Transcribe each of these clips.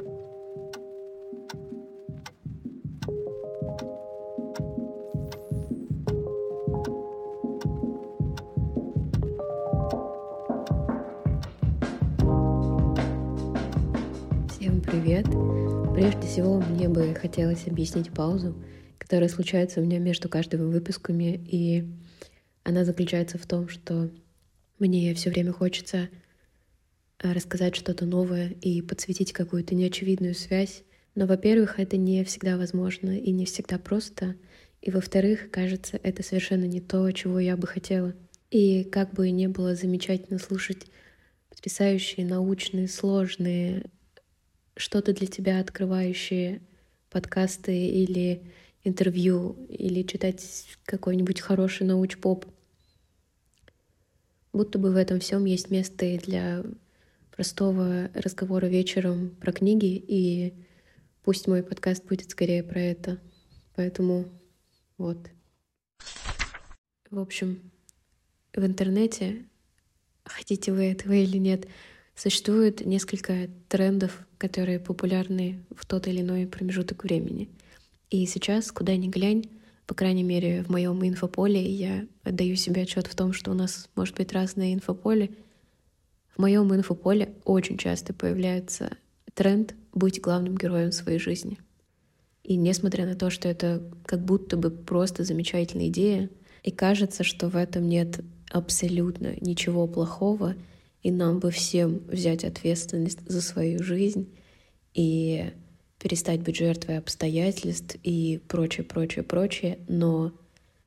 Всем привет! Прежде всего, мне бы хотелось объяснить паузу, которая случается у меня между каждыми выпусками, и она заключается в том, что мне все время хочется рассказать что-то новое и подсветить какую-то неочевидную связь. Но, во-первых, это не всегда возможно и не всегда просто. И, во-вторых, кажется, это совершенно не то, чего я бы хотела. И как бы не было замечательно слушать потрясающие, научные, сложные, что-то для тебя открывающие подкасты или интервью, или читать какой-нибудь хороший науч-поп — Будто бы в этом всем есть место и для простого разговора вечером про книги, и пусть мой подкаст будет скорее про это. Поэтому вот. В общем, в интернете, хотите вы этого или нет, существует несколько трендов, которые популярны в тот или иной промежуток времени. И сейчас, куда ни глянь, по крайней мере, в моем инфополе я отдаю себе отчет в том, что у нас может быть разное инфополе. В моем инфополе очень часто появляется тренд быть главным героем своей жизни. И несмотря на то, что это как будто бы просто замечательная идея, и кажется, что в этом нет абсолютно ничего плохого, и нам бы всем взять ответственность за свою жизнь и перестать быть жертвой обстоятельств и прочее, прочее, прочее. Но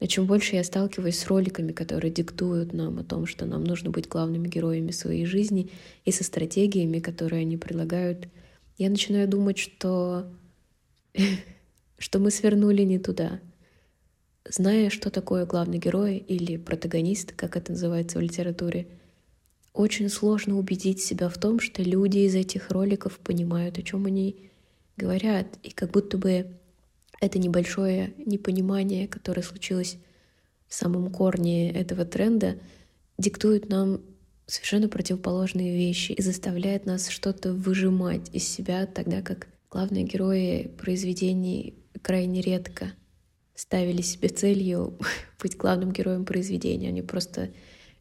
но чем больше я сталкиваюсь с роликами, которые диктуют нам о том, что нам нужно быть главными героями своей жизни, и со стратегиями, которые они предлагают, я начинаю думать, что, что мы свернули не туда. Зная, что такое главный герой или протагонист, как это называется в литературе, очень сложно убедить себя в том, что люди из этих роликов понимают, о чем они говорят, и как будто бы это небольшое непонимание, которое случилось в самом корне этого тренда, диктует нам совершенно противоположные вещи и заставляет нас что-то выжимать из себя, тогда как главные герои произведений крайне редко ставили себе целью быть главным героем произведения, они просто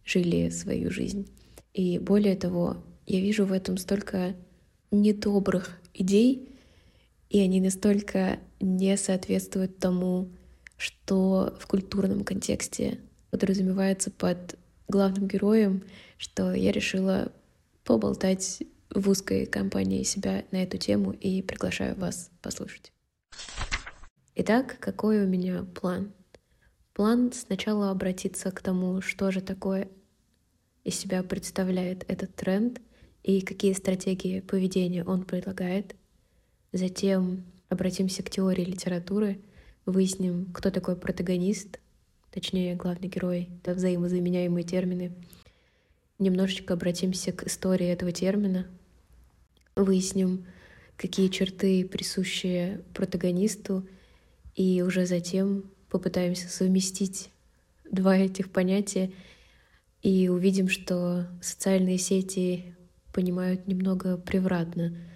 жили свою жизнь. И более того, я вижу в этом столько недобрых идей, и они настолько не соответствуют тому, что в культурном контексте подразумевается под главным героем, что я решила поболтать в узкой компании себя на эту тему и приглашаю вас послушать. Итак, какой у меня план? План сначала обратиться к тому, что же такое из себя представляет этот тренд и какие стратегии поведения он предлагает, Затем обратимся к теории литературы, выясним, кто такой протагонист, точнее, главный герой, это взаимозаменяемые термины. Немножечко обратимся к истории этого термина, выясним, какие черты присущие протагонисту, и уже затем попытаемся совместить два этих понятия и увидим, что социальные сети понимают немного превратно —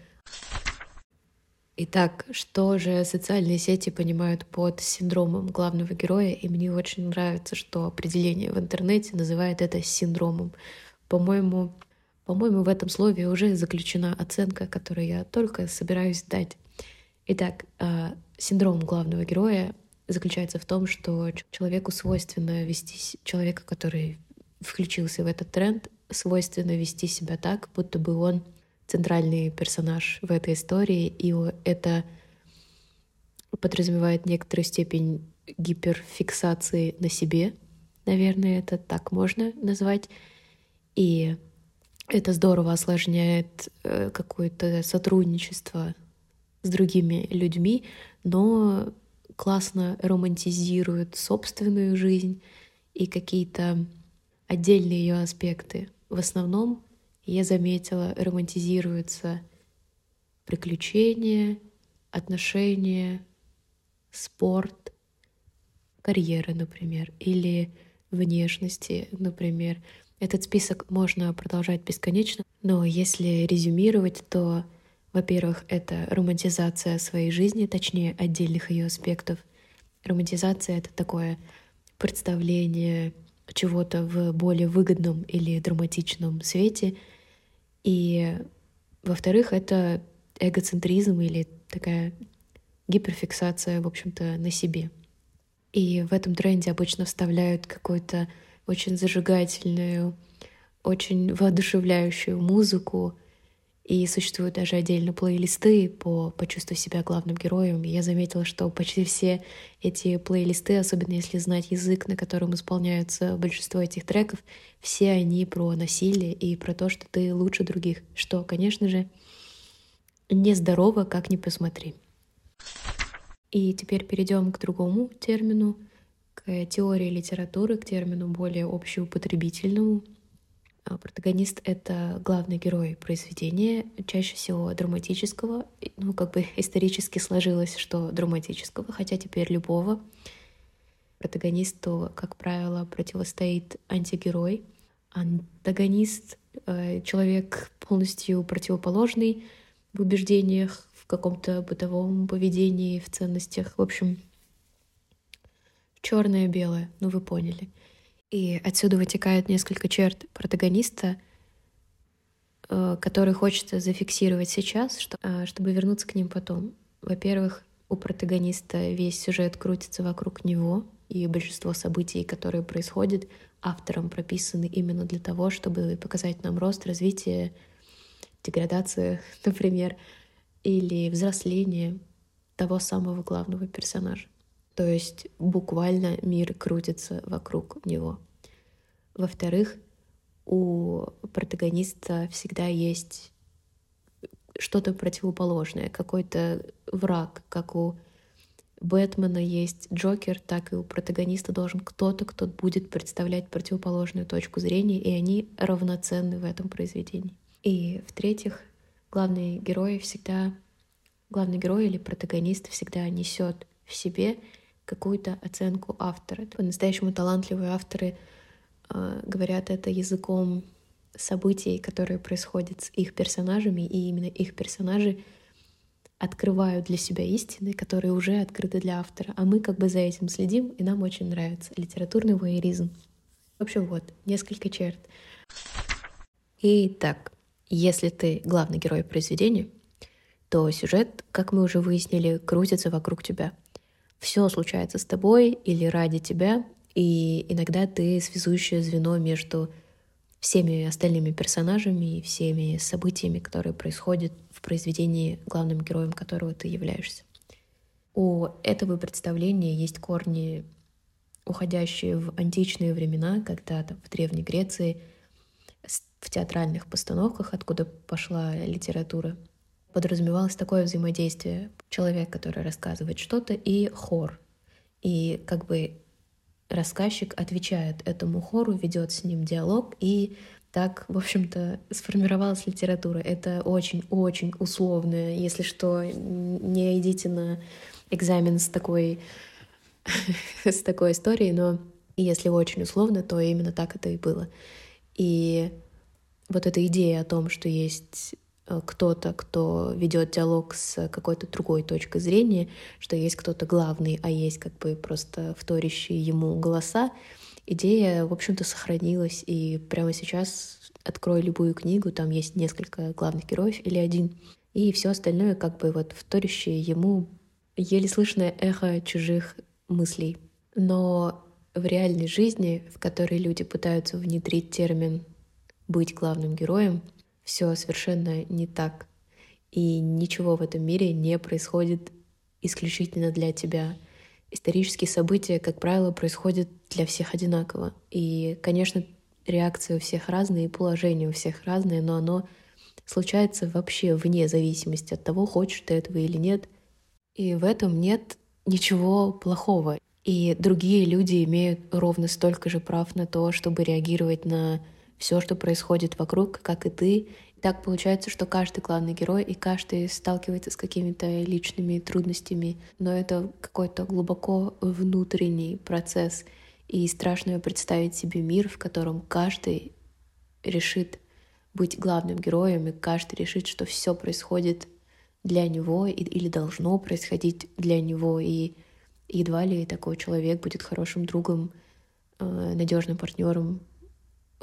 Итак, что же социальные сети понимают под синдромом главного героя? И мне очень нравится, что определение в интернете называет это синдромом. По-моему, по-моему, в этом слове уже заключена оценка, которую я только собираюсь дать. Итак, а, синдром главного героя заключается в том, что человеку свойственно вести человека, который включился в этот тренд, свойственно вести себя так, будто бы он центральный персонаж в этой истории, и это подразумевает некоторую степень гиперфиксации на себе, наверное, это так можно назвать. И это здорово осложняет э, какое-то сотрудничество с другими людьми, но классно романтизирует собственную жизнь и какие-то отдельные ее аспекты. В основном я заметила, романтизируются приключения, отношения, спорт, карьера, например, или внешности, например. Этот список можно продолжать бесконечно, но если резюмировать, то Во-первых, это романтизация своей жизни, точнее, отдельных ее аспектов. Романтизация — это такое представление чего-то в более выгодном или драматичном свете. И, во-вторых, это эгоцентризм или такая гиперфиксация, в общем-то, на себе. И в этом тренде обычно вставляют какую-то очень зажигательную, очень воодушевляющую музыку, и существуют даже отдельно плейлисты по «Почувствуй себя главным героем». И я заметила, что почти все эти плейлисты, особенно если знать язык, на котором исполняются большинство этих треков, все они про насилие и про то, что ты лучше других. Что, конечно же, нездорово, как ни посмотри. И теперь перейдем к другому термину, к теории литературы, к термину более общеупотребительному — протагонист — это главный герой произведения, чаще всего драматического. Ну, как бы исторически сложилось, что драматического, хотя теперь любого. Протагонисту, как правило, противостоит антигерой. Антагонист э, — человек полностью противоположный в убеждениях, в каком-то бытовом поведении, в ценностях. В общем, черное-белое, ну вы поняли — и отсюда вытекает несколько черт протагониста, э, которые хочется зафиксировать сейчас, э, чтобы вернуться к ним потом. Во-первых, у протагониста весь сюжет крутится вокруг него, и большинство событий, которые происходят, автором прописаны именно для того, чтобы показать нам рост, развитие, деградацию, например, или взросление того самого главного персонажа. То есть буквально мир крутится вокруг него. Во-вторых, у протагониста всегда есть что-то противоположное, какой-то враг, как у Бэтмена есть Джокер, так и у протагониста должен кто-то, кто будет представлять противоположную точку зрения, и они равноценны в этом произведении. И в-третьих, главный герой всегда, главный герой или протагонист всегда несет в себе какую-то оценку автора. По-настоящему талантливые авторы э, говорят это языком событий, которые происходят с их персонажами, и именно их персонажи открывают для себя истины, которые уже открыты для автора. А мы как бы за этим следим, и нам очень нравится литературный воеризм. В общем, вот, несколько черт. Итак, если ты главный герой произведения, то сюжет, как мы уже выяснили, крутится вокруг тебя — все случается с тобой или ради тебя, и иногда ты связующее звено между всеми остальными персонажами и всеми событиями, которые происходят в произведении, главным героем которого ты являешься. У этого представления есть корни, уходящие в античные времена, когда-то в Древней Греции, в театральных постановках, откуда пошла литература — подразумевалось такое взаимодействие. Человек, который рассказывает что-то, и хор. И как бы рассказчик отвечает этому хору, ведет с ним диалог, и так, в общем-то, сформировалась литература. Это очень-очень условное. Если что, не идите на экзамен с такой, с такой историей, но если очень условно, то именно так это и было. И вот эта идея о том, что есть кто-то, кто ведет диалог с какой-то другой точкой зрения, что есть кто-то главный, а есть как бы просто вторящие ему голоса, идея, в общем-то, сохранилась. И прямо сейчас открой любую книгу, там есть несколько главных героев или один. И все остальное как бы вот вторящее ему еле слышное эхо чужих мыслей. Но в реальной жизни, в которой люди пытаются внедрить термин «быть главным героем», все совершенно не так. И ничего в этом мире не происходит исключительно для тебя. Исторические события, как правило, происходят для всех одинаково. И, конечно, реакции у всех разные, положения у всех разные, но оно случается вообще вне зависимости от того, хочешь ты этого или нет. И в этом нет ничего плохого. И другие люди имеют ровно столько же прав на то, чтобы реагировать на все, что происходит вокруг, как и ты. так получается, что каждый главный герой и каждый сталкивается с какими-то личными трудностями, но это какой-то глубоко внутренний процесс. И страшно представить себе мир, в котором каждый решит быть главным героем, и каждый решит, что все происходит для него или должно происходить для него, и едва ли такой человек будет хорошим другом, э, надежным партнером,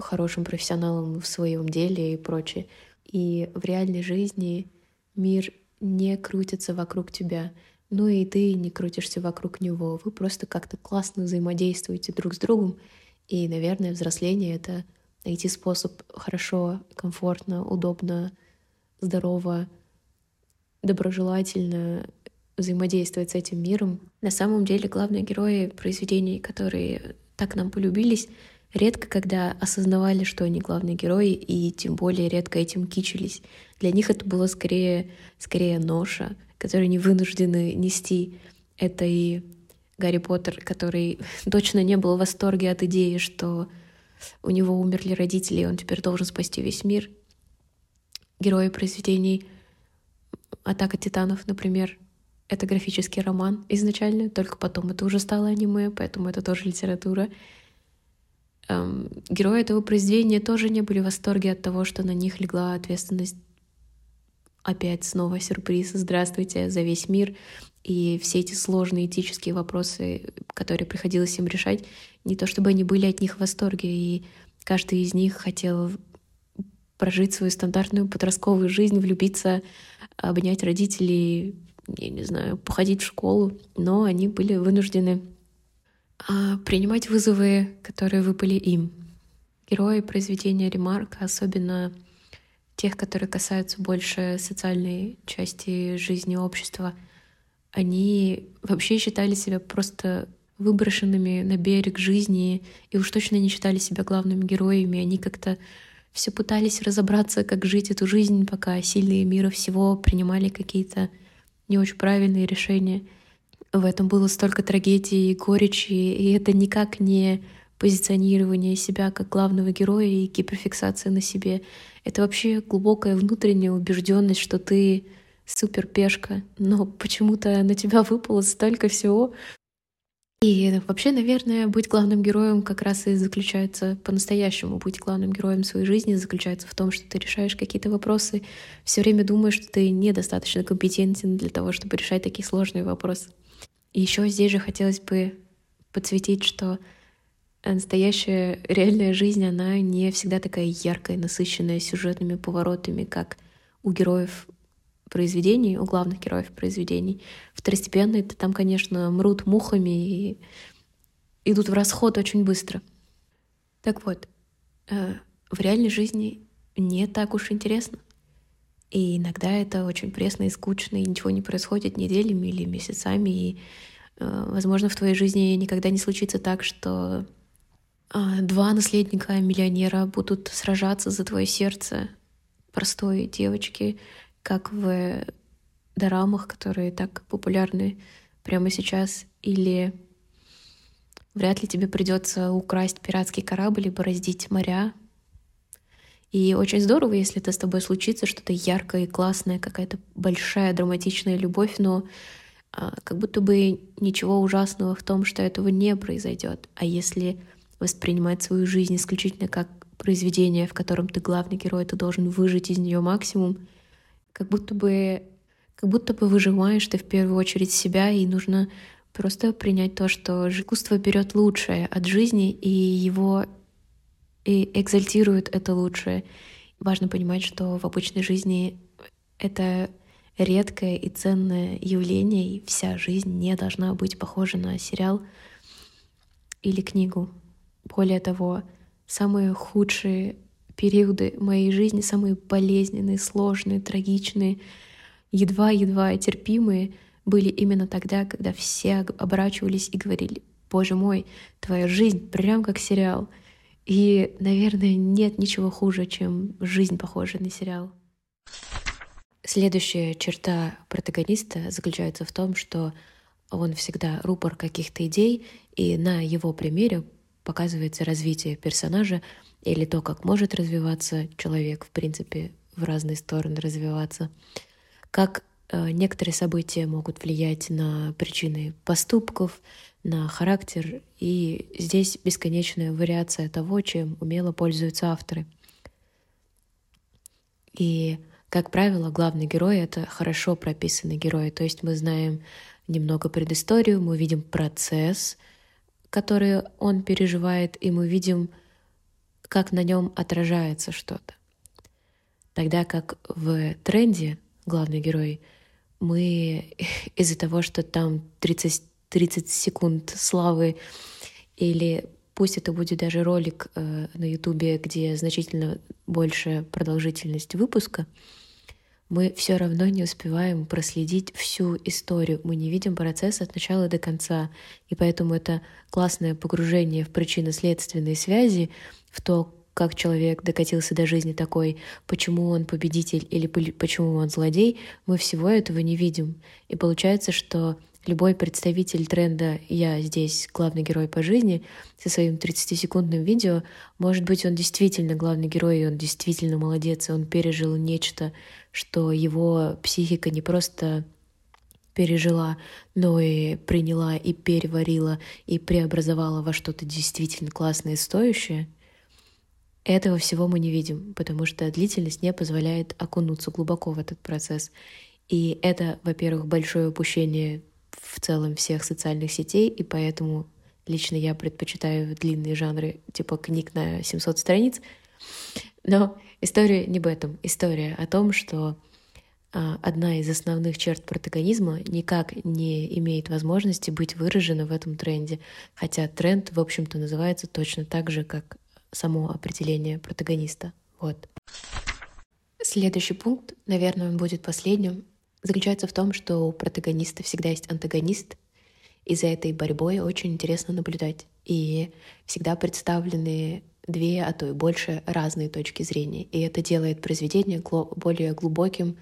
хорошим профессионалом в своем деле и прочее. И в реальной жизни мир не крутится вокруг тебя, ну и ты не крутишься вокруг него. Вы просто как-то классно взаимодействуете друг с другом. И, наверное, взросление — это найти способ хорошо, комфортно, удобно, здорово, доброжелательно взаимодействовать с этим миром. На самом деле главные герои произведений, которые так нам полюбились, редко когда осознавали, что они главные герои, и тем более редко этим кичились. Для них это было скорее, скорее ноша, которую они вынуждены нести. Это и Гарри Поттер, который точно не был в восторге от идеи, что у него умерли родители, и он теперь должен спасти весь мир. Герои произведений «Атака титанов», например, это графический роман изначально, только потом это уже стало аниме, поэтому это тоже литература. Эм, герои этого произведения тоже не были в восторге от того, что на них легла ответственность. Опять снова сюрприз. «Здравствуйте» за весь мир. И все эти сложные этические вопросы, которые приходилось им решать, не то чтобы они были от них в восторге, и каждый из них хотел прожить свою стандартную подростковую жизнь, влюбиться, обнять родителей, я не знаю, походить в школу, но они были вынуждены принимать вызовы, которые выпали им. Герои произведения Ремарка, особенно тех, которые касаются больше социальной части жизни общества, они вообще считали себя просто выброшенными на берег жизни и уж точно не считали себя главными героями. Они как-то все пытались разобраться, как жить эту жизнь, пока сильные мира всего принимали какие-то не очень правильные решения. В этом было столько трагедий и горечи, и это никак не позиционирование себя как главного героя и гиперфиксация на себе. Это вообще глубокая внутренняя убежденность, что ты супер пешка, но почему-то на тебя выпало столько всего. И вообще, наверное, быть главным героем как раз и заключается по-настоящему. Быть главным героем своей жизни заключается в том, что ты решаешь какие-то вопросы, все время думаешь, что ты недостаточно компетентен для того, чтобы решать такие сложные вопросы. И еще здесь же хотелось бы подсветить, что настоящая реальная жизнь, она не всегда такая яркая, насыщенная сюжетными поворотами, как у героев произведений, у главных героев произведений. Второстепенные -то там, конечно, мрут мухами и идут в расход очень быстро. Так вот, э, в реальной жизни не так уж интересно. И иногда это очень пресно и скучно, и ничего не происходит неделями или месяцами. И, э, возможно, в твоей жизни никогда не случится так, что а, два наследника миллионера будут сражаться за твое сердце простой девочки, как в дорамах, которые так популярны прямо сейчас, или вряд ли тебе придется украсть пиратский корабль и бороздить моря. И очень здорово, если это с тобой случится, что-то яркое и классное, какая-то большая драматичная любовь, но а, как будто бы ничего ужасного в том, что этого не произойдет. А если воспринимать свою жизнь исключительно как произведение, в котором ты главный герой, ты должен выжить из нее максимум, как будто бы, как будто бы выживаешь ты в первую очередь себя, и нужно просто принять то, что искусство берет лучшее от жизни и его и экзальтирует это лучшее. Важно понимать, что в обычной жизни это редкое и ценное явление, и вся жизнь не должна быть похожа на сериал или книгу. Более того, самые худшие периоды моей жизни, самые болезненные, сложные, трагичные, едва-едва терпимые, были именно тогда, когда все оборачивались и говорили, «Боже мой, твоя жизнь прям как сериал». И, наверное, нет ничего хуже, чем жизнь, похожая на сериал. Следующая черта протагониста заключается в том, что он всегда рупор каких-то идей, и на его примере показывается развитие персонажа или то, как может развиваться человек, в принципе, в разные стороны развиваться, как э, некоторые события могут влиять на причины поступков, на характер, и здесь бесконечная вариация того, чем умело пользуются авторы. И Как правило, главный герой — это хорошо прописанный герой, то есть мы знаем немного предысторию, мы видим процесс, который он переживает, и мы видим, как на нем отражается что-то. Тогда как в тренде главный герой, мы из-за того, что там 30, 30 секунд славы или пусть это будет даже ролик э, на Ютубе, где значительно больше продолжительность выпуска, мы все равно не успеваем проследить всю историю. Мы не видим процесс от начала до конца. И поэтому это классное погружение в причинно-следственные связи, в то, как человек докатился до жизни такой, почему он победитель или почему он злодей, мы всего этого не видим. И получается, что любой представитель тренда «я здесь главный герой по жизни» со своим 30-секундным видео, может быть, он действительно главный герой, и он действительно молодец, и он пережил нечто, что его психика не просто пережила, но и приняла, и переварила, и преобразовала во что-то действительно классное и стоящее, этого всего мы не видим, потому что длительность не позволяет окунуться глубоко в этот процесс. И это, во-первых, большое упущение в целом всех социальных сетей, и поэтому лично я предпочитаю длинные жанры типа книг на 700 страниц. Но история не об этом. История о том, что а, одна из основных черт протагонизма никак не имеет возможности быть выражена в этом тренде, хотя тренд, в общем-то, называется точно так же, как само определение протагониста. Вот. Следующий пункт, наверное, он будет последним, заключается в том, что у протагониста всегда есть антагонист, и за этой борьбой очень интересно наблюдать. И всегда представлены две, а то и больше разные точки зрения. И это делает произведение более глубоким,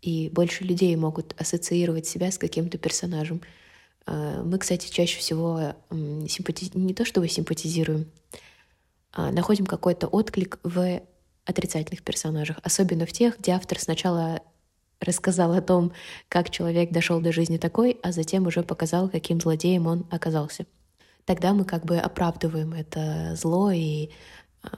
и больше людей могут ассоциировать себя с каким-то персонажем. А, мы, кстати, чаще всего симпати... не то чтобы симпатизируем, а находим какой-то отклик в отрицательных персонажах, особенно в тех, где автор сначала рассказал о том, как человек дошел до жизни такой, а затем уже показал, каким злодеем он оказался. Тогда мы как бы оправдываем это зло и э,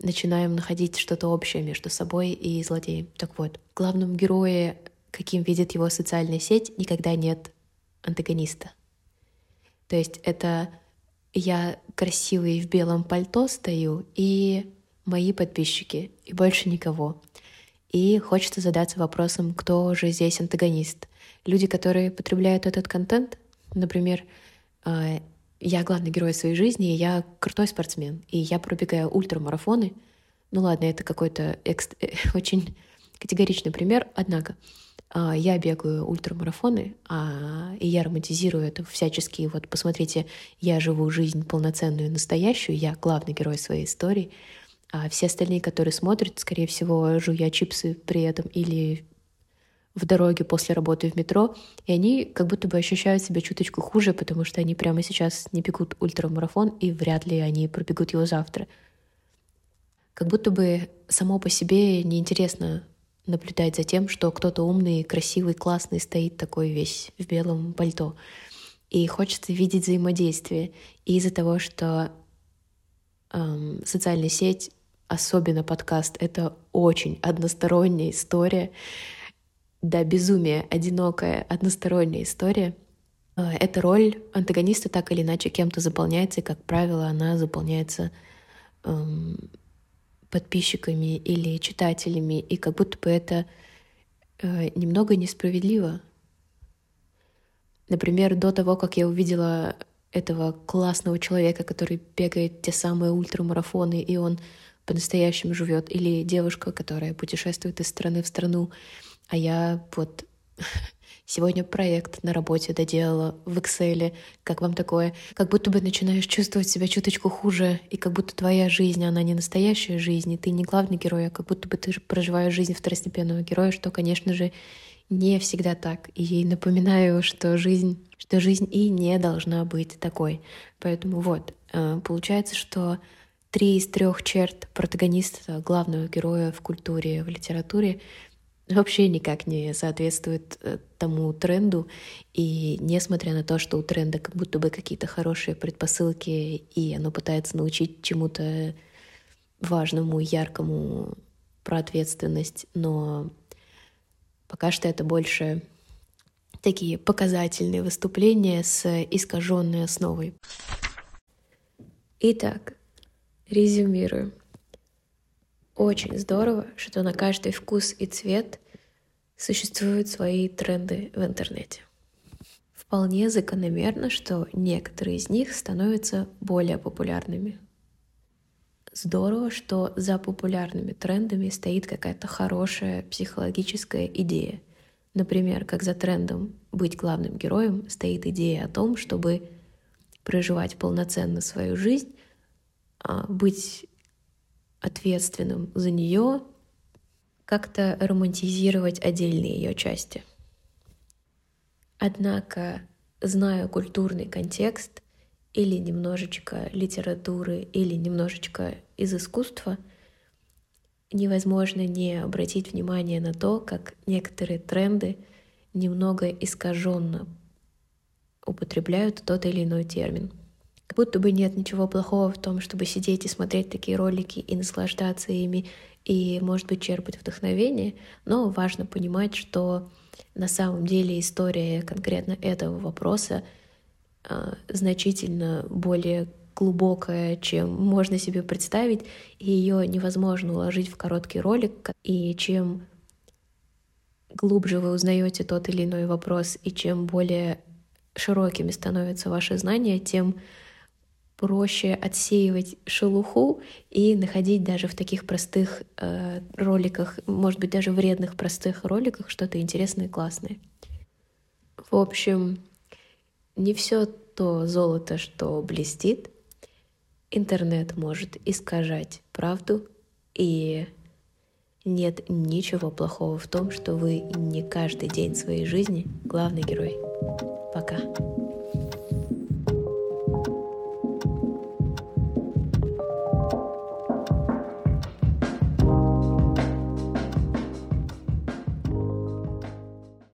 начинаем находить что-то общее между собой и злодеем. Так вот, в главном герое, каким видит его социальная сеть, никогда нет антагониста. То есть это я красивый в белом пальто стою, и мои подписчики, и больше никого. И хочется задаться вопросом, кто же здесь антагонист. Люди, которые потребляют этот контент, например, а, я главный герой своей жизни, и я крутой спортсмен, и я пробегаю ультрамарафоны. Ну ладно, это какой-то экст... очень категоричный пример, однако а, я бегаю ультрамарафоны, а, и я романтизирую это всячески. Вот посмотрите, я живу жизнь полноценную, настоящую, я главный герой своей истории — а все остальные, которые смотрят, скорее всего, жуя чипсы при этом или в дороге после работы в метро, и они как будто бы ощущают себя чуточку хуже, потому что они прямо сейчас не бегут ультрамарафон, и вряд ли они пробегут его завтра. Как будто бы само по себе неинтересно наблюдать за тем, что кто-то умный, красивый, классный стоит такой весь в белом пальто. И хочется видеть взаимодействие. И из-за того, что эм, социальная сеть особенно подкаст, это очень односторонняя история, да, безумие, одинокая, односторонняя история. А, эта роль антагониста так или иначе кем-то заполняется, и, как правило, она заполняется эм, подписчиками или читателями, и как будто бы это э, немного несправедливо. Например, до того, как я увидела этого классного человека, который бегает те самые ультрамарафоны, и он по-настоящему живет, или девушка, которая путешествует из страны в страну, а я вот сегодня проект на работе доделала в Excel, как вам такое? Как будто бы начинаешь чувствовать себя чуточку хуже, и как будто твоя жизнь, она не настоящая жизнь, и ты не главный герой, а как будто бы ты проживаешь жизнь второстепенного героя, что, конечно же, не всегда так. И напоминаю, что жизнь, что жизнь и не должна быть такой. Поэтому вот, э, получается, что три из трех черт протагониста, главного героя в культуре, в литературе, вообще никак не соответствует э, тому тренду. И несмотря на то, что у тренда как будто бы какие-то хорошие предпосылки, и оно пытается научить чему-то важному, яркому про ответственность, но Пока что это больше такие показательные выступления с искаженной основой. Итак, резюмирую. Очень здорово, что на каждый вкус и цвет существуют свои тренды в интернете. Вполне закономерно, что некоторые из них становятся более популярными. Здорово, что за популярными трендами стоит какая-то хорошая психологическая идея. Например, как за трендом быть главным героем стоит идея о том, чтобы проживать полноценно свою жизнь, быть ответственным за нее, как-то романтизировать отдельные ее части. Однако, зная культурный контекст или немножечко литературы, или немножечко из искусства, невозможно не обратить внимание на то, как некоторые тренды немного искаженно употребляют тот или иной термин. Как будто бы нет ничего плохого в том, чтобы сидеть и смотреть такие ролики и наслаждаться ими, и, может быть, черпать вдохновение, но важно понимать, что на самом деле история конкретно этого вопроса э, значительно более глубокая, чем можно себе представить, и ее невозможно уложить в короткий ролик, и чем глубже вы узнаете тот или иной вопрос, и чем более широкими становятся ваши знания, тем проще отсеивать шелуху и находить даже в таких простых э, роликах, может быть, даже вредных простых роликах что-то интересное и классное. В общем, не все то золото, что блестит. Интернет может искажать правду, и нет ничего плохого в том, что вы не каждый день своей жизни главный герой. Пока.